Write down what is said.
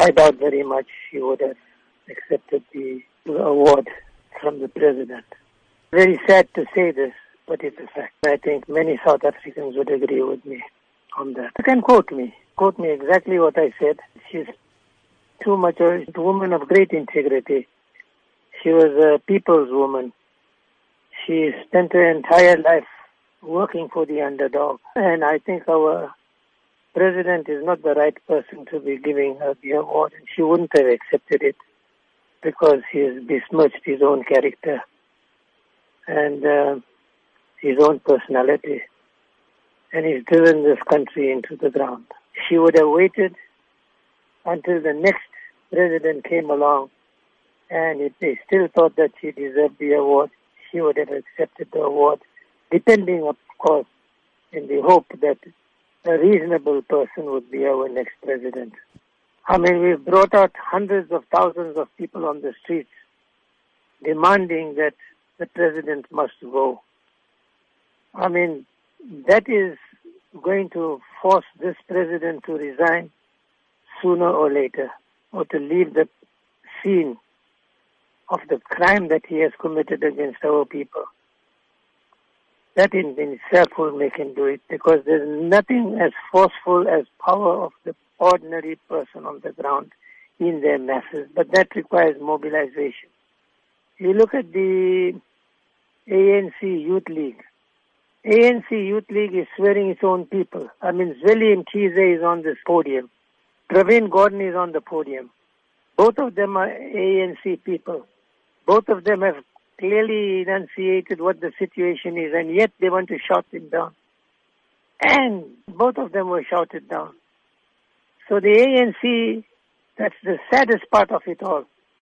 I doubt very much she would have accepted the award from the president. Very sad to say this, but it's a fact. I think many South Africans would agree with me on that. You can quote me. Quote me exactly what I said. She's too much a woman of great integrity. She was a people's woman. She spent her entire life working for the underdog. And I think our president is not the right person to be giving her the award. And she wouldn't have accepted it because he has besmirched his own character and uh, his own personality. And he's driven this country into the ground. She would have waited until the next president came along and if they still thought that she deserved the award, she would have accepted the award, depending, of course, in the hope that a reasonable person would be our next president. I mean, we've brought out hundreds of thousands of people on the streets demanding that the president must go. I mean, that is going to force this president to resign sooner or later or to leave the scene of the crime that he has committed against our people. That in, itself will make him do it because there's nothing as forceful as power of the ordinary person on the ground in their masses, but that requires mobilization. You look at the ANC Youth League. ANC Youth League is swearing its own people. I mean, Zweli Mkhize is on this podium. Pravin Gordhan is on the podium. Both of them are ANC people. Both of them have clearly enunciated what the situation is, and yet they want to shout him down. And both of them were shouted down. So the ANC, that's the saddest part of it all.